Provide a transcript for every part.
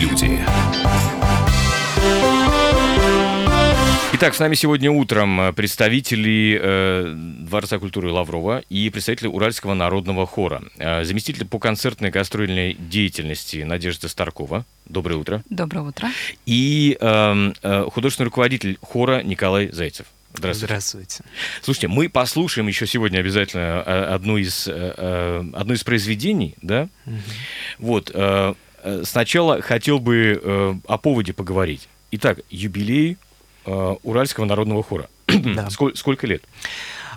люди. Итак, с нами сегодня утром э, представители э, Дворца культуры Лаврова и представители Уральского народного хора. Э, заместитель по концертной гастрольной деятельности Надежда Старкова. Доброе утро. Доброе утро. И э, э, художественный руководитель хора Николай Зайцев. Здравствуйте. Здравствуйте. Слушайте, мы послушаем еще сегодня обязательно э, одно из, э, э, одно из произведений, да? Угу. Вот. Сначала хотел бы о поводе поговорить. Итак, юбилей Уральского народного хора. Да. Сколько, сколько лет?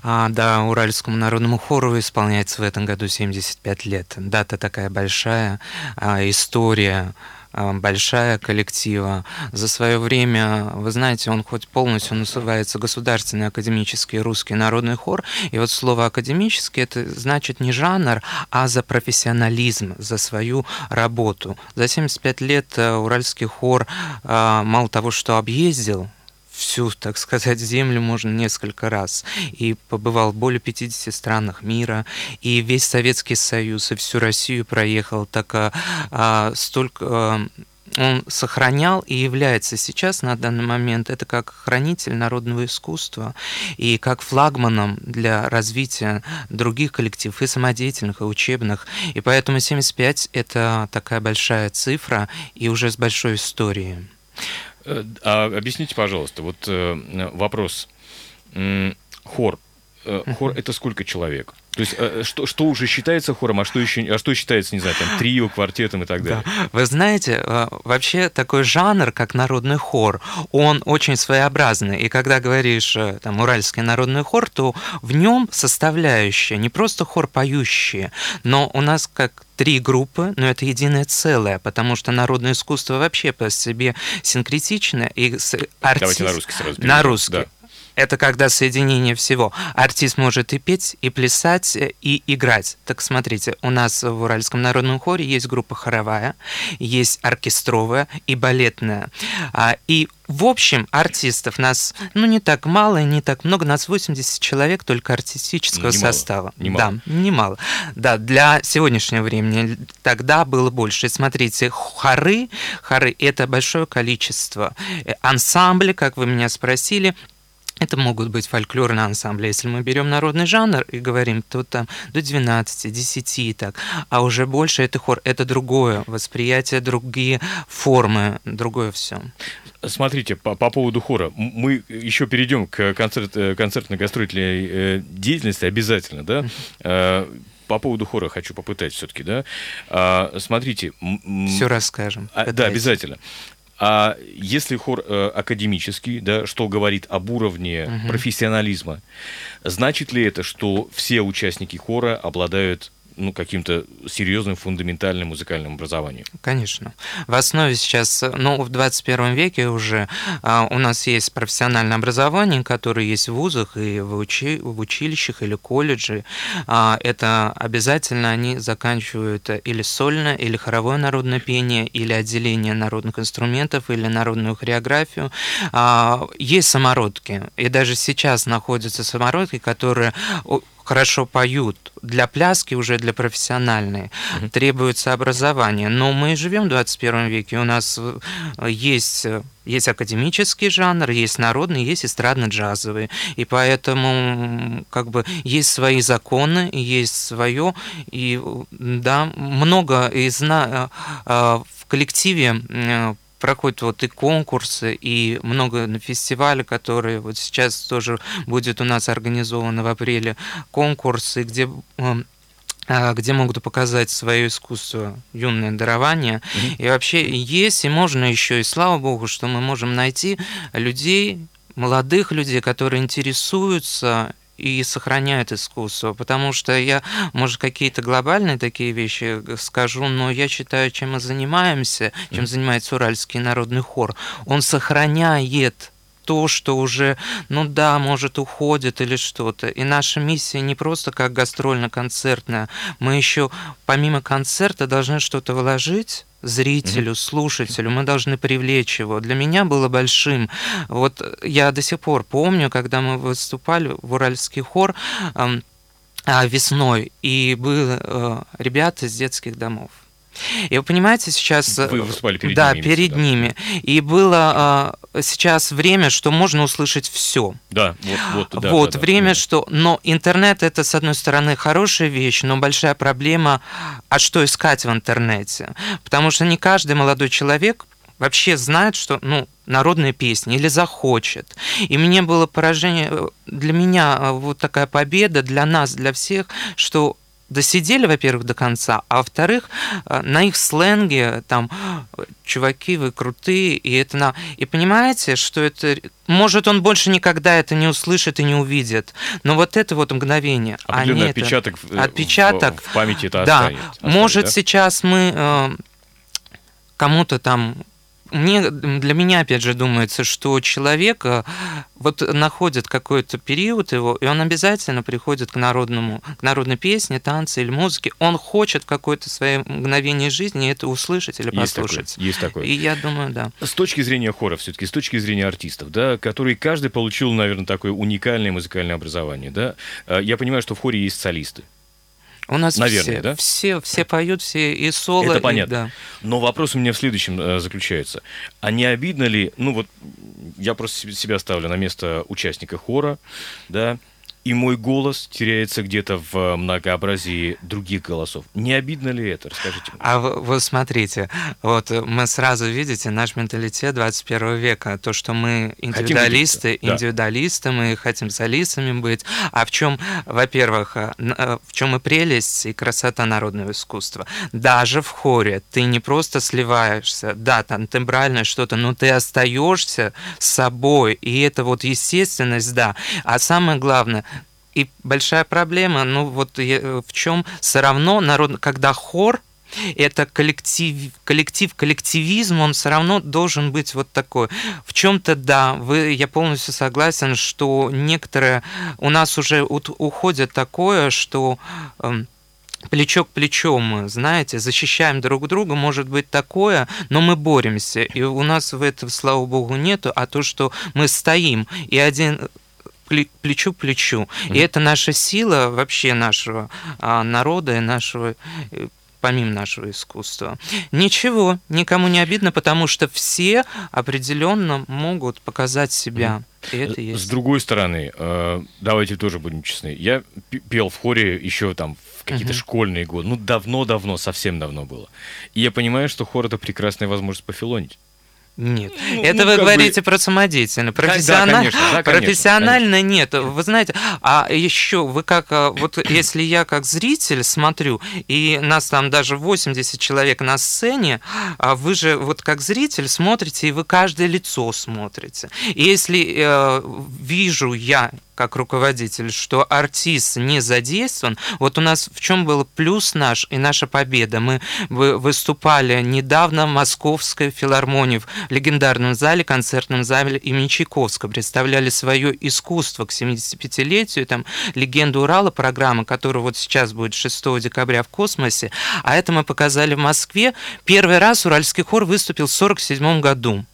А, да, Уральскому народному хору исполняется в этом году 75 лет. Дата такая большая, а, история большая коллектива. За свое время, вы знаете, он хоть полностью называется Государственный академический русский народный хор, и вот слово академический это значит не жанр, а за профессионализм, за свою работу. За 75 лет э, Уральский хор а, мало того, что объездил всю, так сказать, землю можно несколько раз. И побывал в более 50 странах мира, и весь Советский Союз, и всю Россию проехал. Так а, а, столько... А, он сохранял и является сейчас на данный момент это как хранитель народного искусства и как флагманом для развития других коллективов и самодеятельных, и учебных. И поэтому 75 — это такая большая цифра и уже с большой историей. Э, а объясните, пожалуйста, вот э, вопрос. Хор. Э, хор это сколько человек? То есть что, что уже считается хором, а что еще, а что считается, не знаю, там трио, квартетом и так далее? Да. Вы знаете, вообще такой жанр, как народный хор, он очень своеобразный. И когда говоришь там уральский народный хор, то в нем составляющая не просто хор поющие, но у нас как три группы, но это единое целое, потому что народное искусство вообще по себе синкретично. И артист... Давайте на русский сразу перейдем. На русский. Да. Это когда соединение всего. Артист может и петь, и плясать, и играть. Так смотрите, у нас в Уральском народном хоре есть группа хоровая, есть оркестровая и балетная. А, и в общем, артистов нас, ну, не так мало, не так много, нас 80 человек только артистического немало, состава. Немало. Да, немало. Да, для сегодняшнего времени тогда было больше. Смотрите, хоры, хоры – это большое количество. Э, ансамбли, как вы меня спросили, это могут быть фольклорные ансамбли. Если мы берем народный жанр и говорим, то там до 12, 10 и так. А уже больше это хор, это другое восприятие, другие формы, другое все. Смотрите, по, по поводу хора. Мы еще перейдем к концерт, э, концертно-гастрольной э, деятельности обязательно, да? Э, по поводу хора хочу попытать все-таки, да? А, смотрите. Все расскажем. А, да, обязательно. А если хор э, академический, да, что говорит об уровне угу. профессионализма, значит ли это, что все участники хора обладают ну, каким-то серьезным фундаментальным музыкальным образованием. Конечно. В основе сейчас, ну, в 21 веке уже а, у нас есть профессиональное образование, которое есть в вузах и в, учи, в училищах или колледже. А, это обязательно они заканчивают или сольное, или хоровое народное пение, или отделение народных инструментов, или народную хореографию. А, есть самородки, и даже сейчас находятся самородки, которые хорошо поют, для пляски уже для профессиональной угу. требуется образование. Но мы живем в 21 веке, у нас э, есть есть академический жанр, есть народный, есть эстрадно-джазовый. И поэтому как бы есть свои законы, есть свое. И да, много из на, э, в коллективе проходят вот и конкурсы, и много на фестивале, которые вот сейчас тоже будет у нас организованы в апреле, конкурсы, где эм, а, где могут показать свое искусство, юное дарование. Mm-hmm. И вообще есть, и можно еще, и слава богу, что мы можем найти людей, молодых людей, которые интересуются и сохраняют искусство, потому что я, может, какие-то глобальные такие вещи скажу, но я считаю, чем мы занимаемся, чем занимается Уральский народный хор, он сохраняет то, что уже, ну да, может, уходит или что-то. И наша миссия не просто как гастрольно-концертная. Мы еще помимо концерта должны что-то вложить зрителю, слушателю, мы должны привлечь его. Для меня было большим. Вот я до сих пор помню, когда мы выступали в Уральский хор э, весной, и были э, ребята из детских домов. И вы понимаете, сейчас... Вы выступали перед да, ними. перед да. ними. И было э, сейчас время, что можно услышать все. Да, вот, вот, да, вот да, время, да. что... Но интернет это, с одной стороны, хорошая вещь, но большая проблема, а что искать в интернете? Потому что не каждый молодой человек вообще знает, что, ну, народные песни или захочет. И мне было поражение, э, для меня э, вот такая победа, для нас, для всех, что досидели, во-первых, до конца, а во-вторых, э, на их сленге там чуваки, вы крутые, и это на... И понимаете, что это... Может, он больше никогда это не услышит и не увидит, но вот это вот мгновение... Определенный они отпечаток, это... отпечаток в, в памяти это да, останет. останет, может, да? сейчас мы э, кому-то там мне, для меня, опять же, думается, что человек э, вот находит какой-то период его, и он обязательно приходит к народному, к народной песне, танце или музыке. Он хочет какое-то свое мгновение жизни это услышать или есть послушать. Такое, есть такое. И я думаю, да. С точки зрения хора, все-таки, с точки зрения артистов, да, которые каждый получил, наверное, такое уникальное музыкальное образование, да, э, я понимаю, что в хоре есть солисты. У нас Наверное, все, да? все, все поют, все и соло, Это и- понятно. да. Но вопрос у меня в следующем э, заключается. А не обидно ли, ну вот я просто себя ставлю на место участника хора, да, и мой голос теряется где-то в многообразии других голосов. Не обидно ли это? Расскажите мне. А вы смотрите, вот э, мы сразу видите наш менталитет 21 века, то, что мы индивидуалисты, да. индивидуалисты, мы хотим солистами быть. А в чем, во-первых, э, э, в чем и прелесть и красота народного искусства? Даже в хоре ты не просто сливаешься, да, там тембральное что-то, но ты остаешься с собой, и это вот естественность, да. А самое главное, и большая проблема, ну вот я- в чем все равно народ, когда хор это коллектив, коллектив, коллективизм, он все равно должен быть вот такой. В чем-то да, вы, я полностью согласен, что некоторые у нас уже вот уходит такое, что эм, плечо к плечу мы, знаете, защищаем друг друга, может быть такое, но мы боремся. И у нас в этом, слава богу, нету, а то, что мы стоим, и один плечу к плечу. И это наша сила вообще нашего а, народа и нашего э, помимо нашего искусства. Ничего, никому не обидно, потому что все определенно могут показать себя. И это С есть. другой стороны, э, давайте тоже будем честны. Я пел в хоре еще там в какие-то Мгм. школьные годы. Ну, давно-давно, совсем давно было. И я понимаю, что хор это прекрасная возможность пофилонить. Нет. Ну, это ну, вы говорите профессионально. Да, Профессионально, конечно, да, конечно, профессионально нет. Вы знаете, а еще вы как, а, вот если я как зритель смотрю, и нас там даже 80 человек на сцене, а вы же вот как зритель смотрите, и вы каждое лицо смотрите. И если э, вижу я как руководитель, что артист не задействован, вот у нас в чем был плюс наш и наша победа. Мы вы- выступали недавно в Московской филармонии в легендарном зале, концертном зале имени Чайковского, представляли свое искусство к 75-летию, там «Легенда Урала», программа, которая вот сейчас будет 6 декабря в космосе, а это мы показали в Москве. Первый раз Уральский хор выступил в 47 году.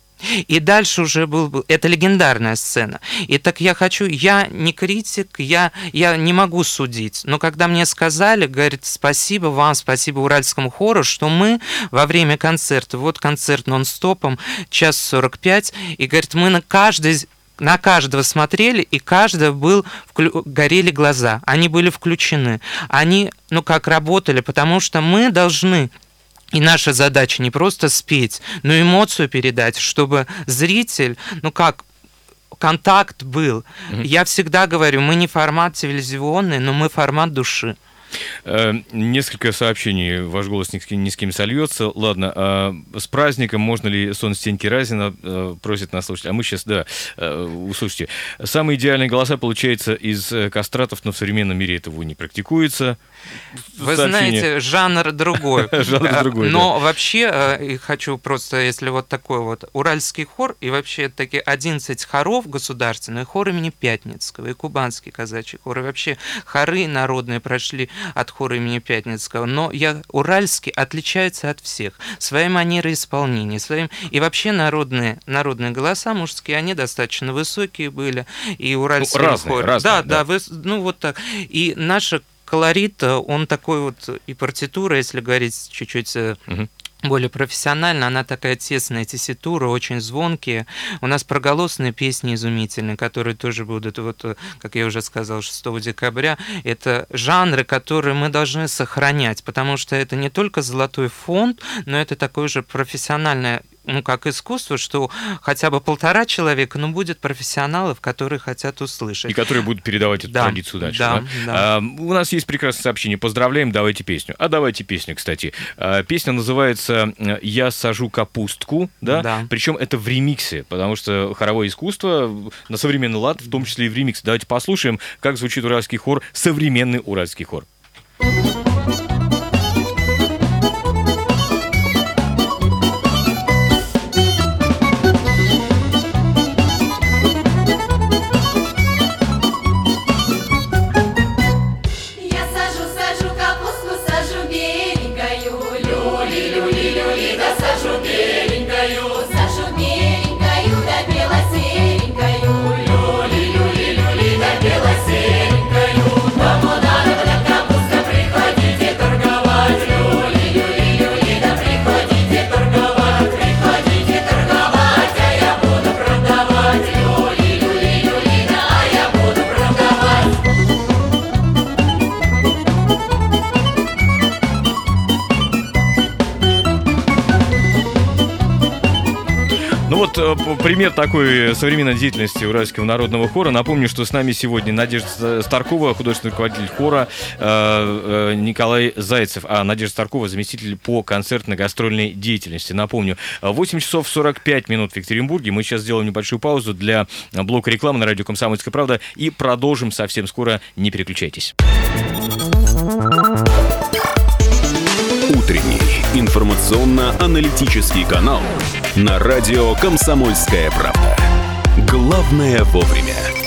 И дальше уже был, это легендарная сцена. И так я хочу, я не критик, я, я не могу судить. Но когда мне сказали, говорит, спасибо вам, спасибо Уральскому хору, что мы во время концерта, вот концерт нон-стопом, час 45, и говорит, мы на каждый на каждого смотрели, и каждого был, вклю- горели глаза, они были включены, они, ну как, работали, потому что мы должны и наша задача не просто спеть, но эмоцию передать, чтобы зритель, ну как, контакт был. Я всегда говорю, мы не формат телевизионный, но мы формат души. Э, Несколько сообщений. Ваш голос ни с кем, ни с кем не сольется. Ладно, а с праздником можно ли сон Стеньки Разина э, просит нас слушать? А мы сейчас, да, э, услышите. Самые идеальные голоса получаются из кастратов, но в современном мире этого не практикуется. Вы Сообщение. знаете, жанр другой. Жанр другой, Но вообще, хочу просто, если вот такой вот Уральский хор, и вообще такие 11 хоров государственных, хор имени Пятницкого, и Кубанский казачий хор, и вообще хоры народные прошли от хора имени Пятницкого. Но я, Уральский отличается от всех своей манерой исполнения, своим... И вообще народные, народные голоса мужские, они достаточно высокие были, и Уральский разные, хор... разные, да, да. да, вы- ну вот так. И наша колорит, он такой вот и партитура, если говорить чуть-чуть угу более профессионально, она такая тесная, тесситура, очень звонкие. У нас проголосные песни изумительные, которые тоже будут, вот, как я уже сказал, 6 декабря. Это жанры, которые мы должны сохранять, потому что это не только золотой фонд, но это такое же профессиональное ну, как искусство, что хотя бы полтора человека, но будет профессионалов, которые хотят услышать. И которые будут передавать эту да, традицию дальше. Да, да? Да. А, у нас есть прекрасное сообщение. Поздравляем, давайте песню. А давайте песню, кстати. А, песня называется «Я сажу капустку», да? да. Причем это в ремиксе, потому что хоровое искусство на современный лад, в том числе и в ремиксе. Давайте послушаем, как звучит уральский хор, современный уральский хор. thank you пример такой современной деятельности Уральского народного хора. Напомню, что с нами сегодня Надежда Старкова, художественный руководитель хора, э, э, Николай Зайцев, а Надежда Старкова заместитель по концертно-гастрольной деятельности. Напомню, 8 часов 45 минут в Екатеринбурге. Мы сейчас сделаем небольшую паузу для блока рекламы на радио «Комсомольская правда» и продолжим совсем скоро. Не переключайтесь. Утренний информационно-аналитический канал на радио «Комсомольская правда». Главное вовремя.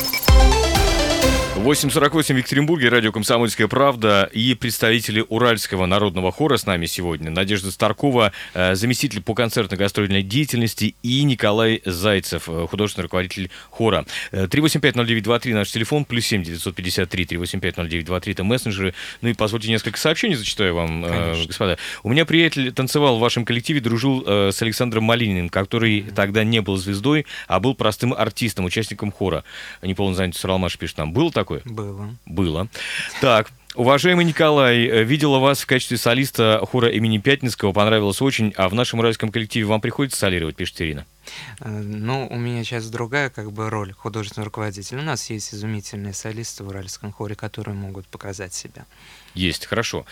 8.48 в Екатеринбурге, радио «Комсомольская правда» и представители Уральского народного хора с нами сегодня. Надежда Старкова, э, заместитель по концертно-гастрольной деятельности, и Николай Зайцев, э, художественный руководитель хора. 3850923 э, наш телефон, плюс 7 953 3850923 это мессенджеры. Ну и позвольте несколько сообщений зачитаю вам, Конечно. господа. У меня приятель танцевал в вашем коллективе, дружил с Александром Малининым, который тогда не был звездой, а был простым артистом, участником хора. Неполный занятый Суралмаш пишет нам. Был такой такое? Было. Было. Так, Уважаемый Николай, э, видела вас в качестве солиста хора имени Пятницкого, понравилось очень, а в нашем уральском коллективе вам приходится солировать, пишет Ирина. Э, ну, у меня сейчас другая как бы роль художественного руководителя. У нас есть изумительные солисты в уральском хоре, которые могут показать себя. Есть, хорошо.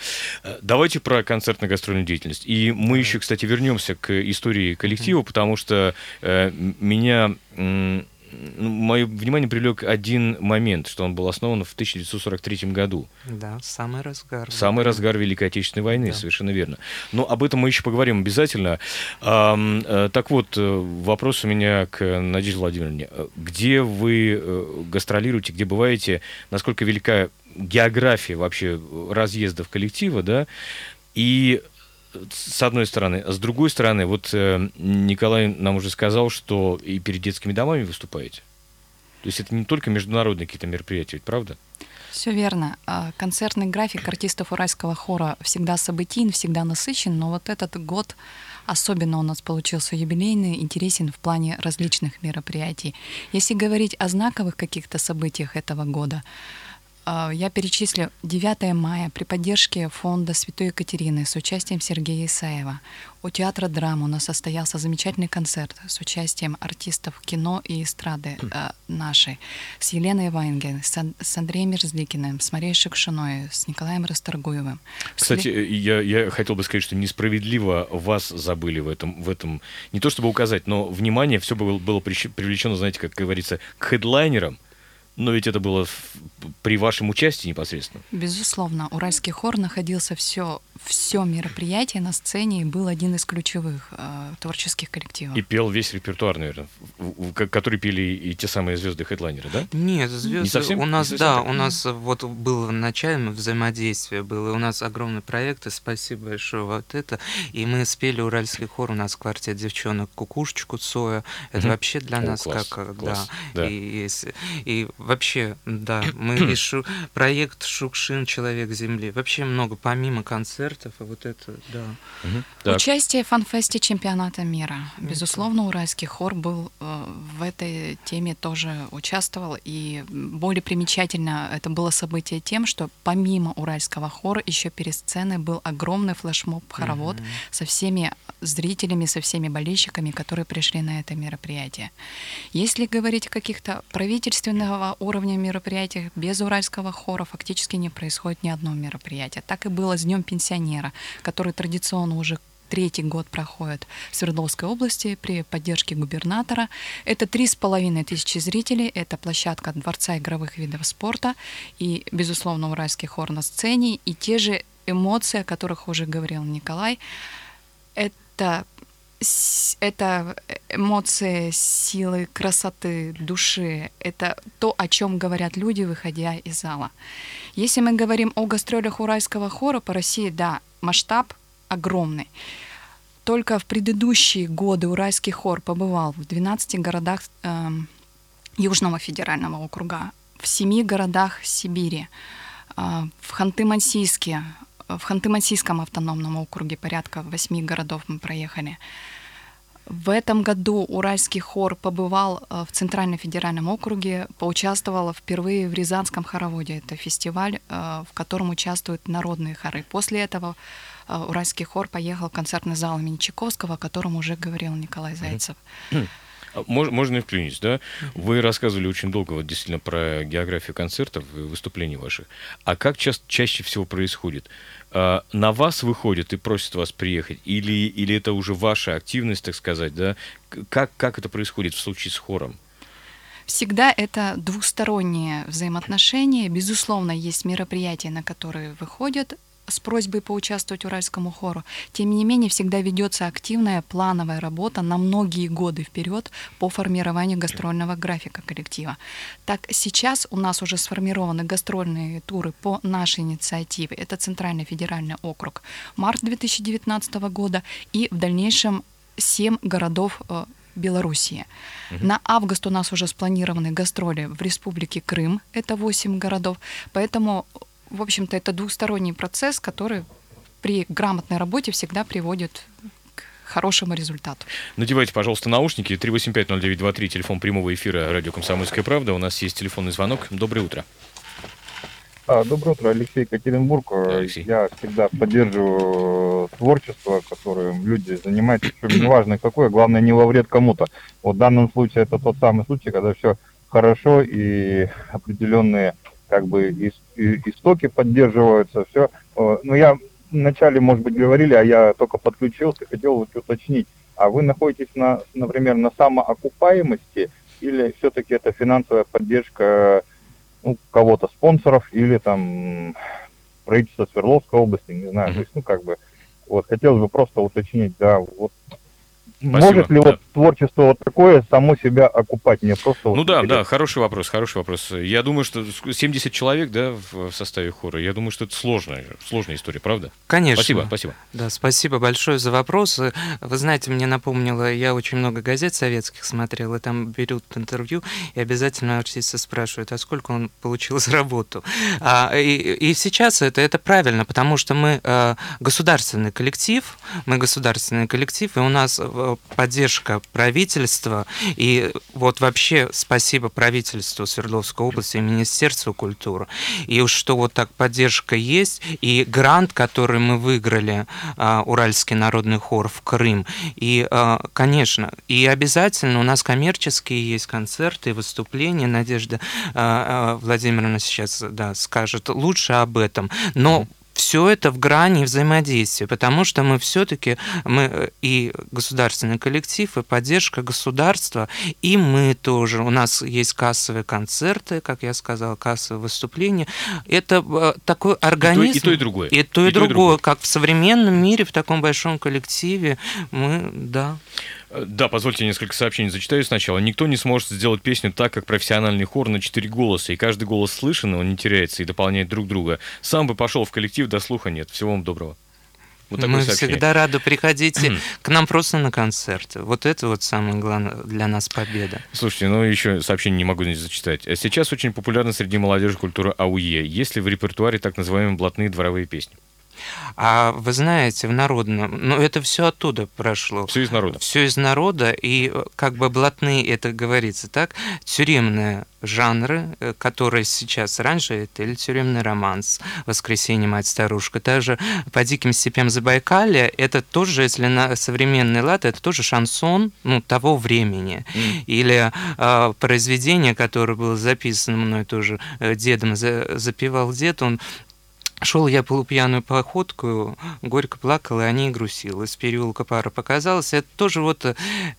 Э, давайте про концертно-гастрольную деятельность. И мы еще, кстати, вернемся к истории коллектива, mm-hmm. потому что э, меня мое внимание привлек один момент, что он был основан в 1943 году. Да, самый разгар. Самый разгар Великой Отечественной войны, да. совершенно верно. Но об этом мы еще поговорим обязательно. А, так вот, э, вопрос у меня к Надежде Владимировне. Где вы э, гастролируете, где бываете, насколько велика география вообще разъездов коллектива, да, и с одной стороны. С другой стороны, вот э, Николай нам уже сказал, что и перед детскими домами выступаете. То есть это не только международные какие-то мероприятия, ведь правда? Все верно. А, концертный график артистов Уральского хора всегда событийен, всегда насыщен, но вот этот год особенно у нас получился юбилейный, интересен в плане различных мероприятий. Если говорить о знаковых каких-то событиях этого года, а, я перечислю. 9 мая при поддержке фонда Святой Екатерины с участием Сергея Исаева. У театра драмы у нас состоялся замечательный концерт с участием артистов кино и эстрады э, нашей, с Еленой Вайнген, с, с Андреем Мерзликиным, с Марией Шукшиной, с Николаем Расторгуевым. Кстати, я, я хотел бы сказать, что несправедливо вас забыли в этом, в этом, не то чтобы указать, но внимание все было, было привлечено, знаете, как говорится, к хедлайнерам, но ведь это было при вашем участии непосредственно. Безусловно, Уральский хор находился все все мероприятие на сцене и был один из ключевых э, творческих коллективов. И пел весь репертуар, наверное, который пели и те самые звезды хедлайнеры, да? Нет, звезды. Не совсем, у нас, да, так? у нас вот было в начале взаимодействие было, у нас огромный проект, и спасибо большое вот это, и мы спели уральский хор, у нас квартет девчонок Кукушечку Цоя, это угу. вообще для О, нас класс, как, класс, да, да. И, и, и вообще, да, мы и шу, проект Шукшин Человек Земли, вообще много помимо концертов, и вот это, да. Угу. Участие в фанфесте чемпионата мира. Безусловно, уральский хор был э, в этой теме тоже участвовал, и более примечательно это было событие тем, что помимо уральского хора еще перед сценой был огромный флешмоб-хоровод угу. со всеми зрителями, со всеми болельщиками, которые пришли на это мероприятие. Если говорить о каких-то правительственного уровня мероприятиях, без уральского хора фактически не происходит ни одно мероприятие. Так и было с Днем пенсионера, который традиционно уже третий год проходит в Свердловской области при поддержке губернатора. Это три с половиной тысячи зрителей, это площадка Дворца игровых видов спорта и, безусловно, уральский хор на сцене, и те же эмоции, о которых уже говорил Николай, это это эмоции силы, красоты, души. Это то, о чем говорят люди, выходя из зала. Если мы говорим о гастролях уральского хора по России, да, масштаб огромный. Только в предыдущие годы Уральский хор побывал в 12 городах э, Южного федерального округа, в семи городах Сибири, э, в Ханты-Мансийске, в Ханты-Мансийском автономном округе порядка восьми городов мы проехали. В этом году Уральский хор побывал э, в Центральном федеральном округе, поучаствовал впервые в Рязанском хороводе. Это фестиваль, э, в котором участвуют народные хоры. После этого э, Уральский хор поехал в концертный зал имени Чайковского, о котором уже говорил Николай Зайцев. А можно, можно и вклинить, да? Вы рассказывали очень долго вот действительно про географию концертов и выступлений ваших. А как ча- чаще всего происходит? А, на вас выходят и просят вас приехать? Или, или это уже ваша активность, так сказать, да? Как, как это происходит в случае с хором? Всегда это двусторонние взаимоотношения. Безусловно, есть мероприятия, на которые выходят с просьбой поучаствовать Уральскому хору. Тем не менее, всегда ведется активная плановая работа на многие годы вперед по формированию гастрольного графика коллектива. Так сейчас у нас уже сформированы гастрольные туры по нашей инициативе. Это Центральный федеральный округ. Март 2019 года и в дальнейшем семь городов э, Белоруссии. Угу. На август у нас уже спланированы гастроли в Республике Крым, это 8 городов. Поэтому в общем-то, это двусторонний процесс, который при грамотной работе всегда приводит к хорошему результату. Надевайте, пожалуйста, наушники. 3850923, телефон прямого эфира радио «Комсомольская правда». У нас есть телефонный звонок. Доброе утро. А, доброе утро, Алексей Екатеринбург. Алексей. Я всегда поддерживаю творчество, которым люди занимаются, неважно какое, главное не во вред кому-то. Вот в данном случае это тот самый случай, когда все хорошо и определенные как бы истоки поддерживаются, все. Ну, я вначале, может быть, говорили, а я только подключился, хотел вот уточнить, а вы находитесь, на, например, на самоокупаемости или все-таки это финансовая поддержка ну, кого-то, спонсоров или там правительства Свердловской области, не знаю, то есть, ну, как бы, вот, хотелось бы просто уточнить, да, вот Спасибо. Может ли да. вот творчество вот такое само себя окупать? Мне просто ну вот да, интересно. да, хороший вопрос, хороший вопрос. Я думаю, что 70 человек, да, в составе хора, я думаю, что это сложная, сложная история, правда? Конечно. Спасибо, спасибо. Да, спасибо большое за вопрос. Вы знаете, мне напомнило, я очень много газет советских смотрел, и там берут интервью, и обязательно артисты спрашивают, а сколько он получил за работу? А, и, и сейчас это, это правильно, потому что мы а, государственный коллектив, мы государственный коллектив, и у нас поддержка правительства. И вот вообще спасибо правительству Свердловской области и Министерству культуры. И что вот так поддержка есть. И грант, который мы выиграли, а, Уральский народный хор в Крым. И, а, конечно, и обязательно у нас коммерческие есть концерты, выступления. Надежда а, Владимировна сейчас да, скажет лучше об этом. Но все это в грани взаимодействия, потому что мы все-таки мы э, и государственный коллектив, и поддержка государства, и мы тоже. У нас есть кассовые концерты, как я сказал, кассовые выступления. Это э, такой организм. И то, и, то, и другое. И то, и, и другое. То, и другое. Как в современном мире, в таком большом коллективе, мы, да. Да, позвольте несколько сообщений зачитаю сначала. Никто не сможет сделать песню так, как профессиональный хор на четыре голоса, и каждый голос слышен, он не теряется и дополняет друг друга. Сам бы пошел в коллектив, до слуха нет. Всего вам доброго. Вот Мы сообщение. всегда рады. Приходите к нам просто на концерты. Вот это вот самое главное для нас победа. Слушайте, ну еще сообщение не могу не зачитать. Сейчас очень популярна среди молодежи культура АУЕ. Есть ли в репертуаре так называемые блатные дворовые песни? А вы знаете, в народном, ну это все оттуда прошло. Все из народа. Все из народа, и как бы блатные, это говорится так, тюремные жанры, э, которые сейчас раньше, это или тюремный романс, «Воскресенье, мать, старушка». Также по диким степям Забайкалья, это тоже, если на современный лад, это тоже шансон ну, того времени. Mm. Или э, произведение, которое было записано мной тоже э, дедом, за, запевал дед, он Шел я полупьяную походку, горько плакал, и о ней грустил. Из переулка пара показалась. Это тоже вот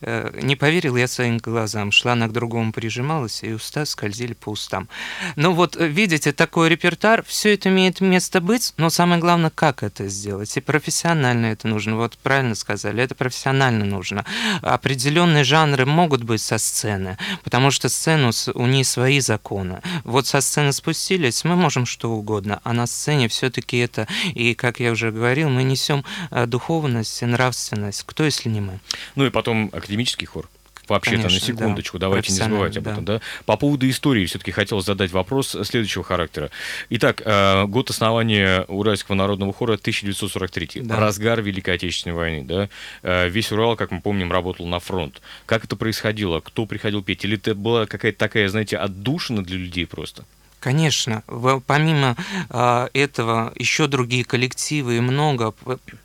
э, не поверил я своим глазам. Шла она к другому прижималась, и уста скользили по устам. Ну вот, видите, такой репертуар, все это имеет место быть, но самое главное, как это сделать. И профессионально это нужно. Вот правильно сказали, это профессионально нужно. Определенные жанры могут быть со сцены, потому что сцену, у нее свои законы. Вот со сцены спустились, мы можем что угодно, а на сцене все-таки это, и, как я уже говорил, мы несем э, духовность, нравственность. Кто, если не мы? Ну и потом академический хор вообще-то, на секундочку, да. давайте не забывать об да. этом. Да? По поводу истории все-таки хотел задать вопрос следующего характера. Итак, э, год основания Уральского народного хора 1943, да. разгар Великой Отечественной войны. Да? Э, весь Урал, как мы помним, работал на фронт. Как это происходило? Кто приходил петь? Или это была какая-то такая, знаете, отдушина для людей просто? Конечно, помимо э, этого еще другие коллективы и много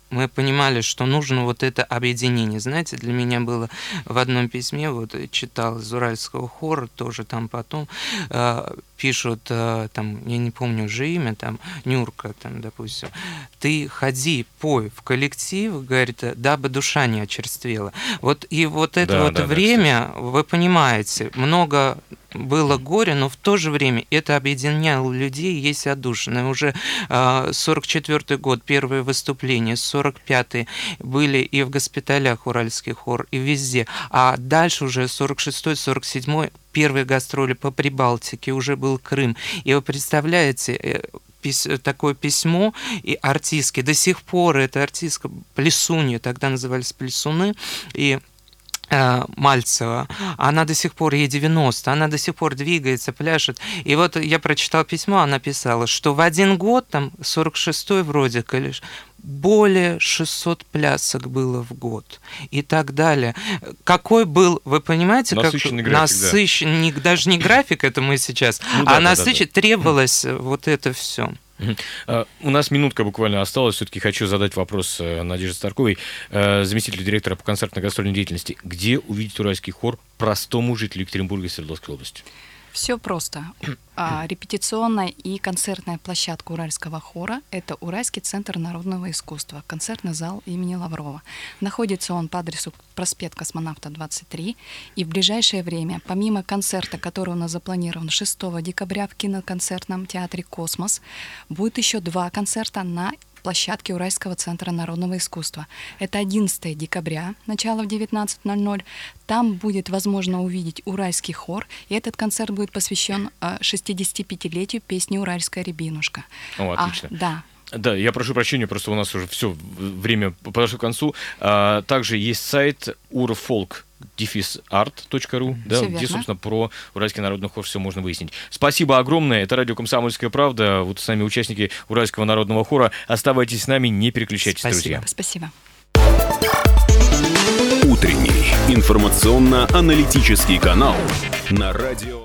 мы понимали, что нужно вот это объединение. Знаете, для меня было в одном письме, вот читал из Уральского хора, тоже там потом э, пишут, э, там, я не помню уже имя, там, Нюрка, там, допустим, ты ходи, пой в коллектив, говорит, дабы душа не очерствела. Вот и вот это да, вот да, время, да, вы понимаете, много было горе, но в то же время это объединяло людей, есть отдушина. Уже э, 44 год, первое выступление, 45-й были и в госпиталях Уральский хор, и везде. А дальше уже 46-й, 47-й первые гастроли по Прибалтике, уже был Крым. И вы представляете, э, такое письмо, и артистки, до сих пор это артистка Плесунья, тогда назывались Плесуны, и Э, Мальцева, она до сих пор, ей 90, она до сих пор двигается, пляшет. И вот я прочитал письмо, она писала, что в один год, там, 46-й вроде, более 600 плясок было в год и так далее. Какой был, вы понимаете, насыщенный как график, насыщенный, да. даже не график, это мы сейчас, ну, а да, насыщен, да, да. требовалось вот это все. А, у нас минутка буквально осталась. Все-таки хочу задать вопрос э, Надежде Старковой, э, заместителю директора по концертно-гастрольной деятельности. Где увидеть уральский хор простому жителю Екатеринбурга и Свердловской области? Все просто. А, репетиционная и концертная площадка Уральского хора — это Уральский центр народного искусства, концертный зал имени Лаврова. Находится он по адресу проспект Космонавта 23. И в ближайшее время, помимо концерта, который у нас запланирован 6 декабря в киноконцертном театре «Космос», будет еще два концерта на площадке Уральского центра народного искусства. Это 11 декабря, начало в 19.00. Там будет возможно увидеть уральский хор, и этот концерт будет посвящен 65-летию э, песни «Уральская рябинушка». О, отлично. А, да. Да, я прошу прощения, просто у нас уже все время подошло к концу. А, также есть сайт urfolk дефисарт.ру, да, где, верно. собственно, про Уральский народный хор все можно выяснить. Спасибо огромное. Это радио «Комсомольская правда». Вот сами участники Уральского народного хора. Оставайтесь с нами, не переключайтесь, Спасибо. друзья. Спасибо. Утренний информационно-аналитический канал на радио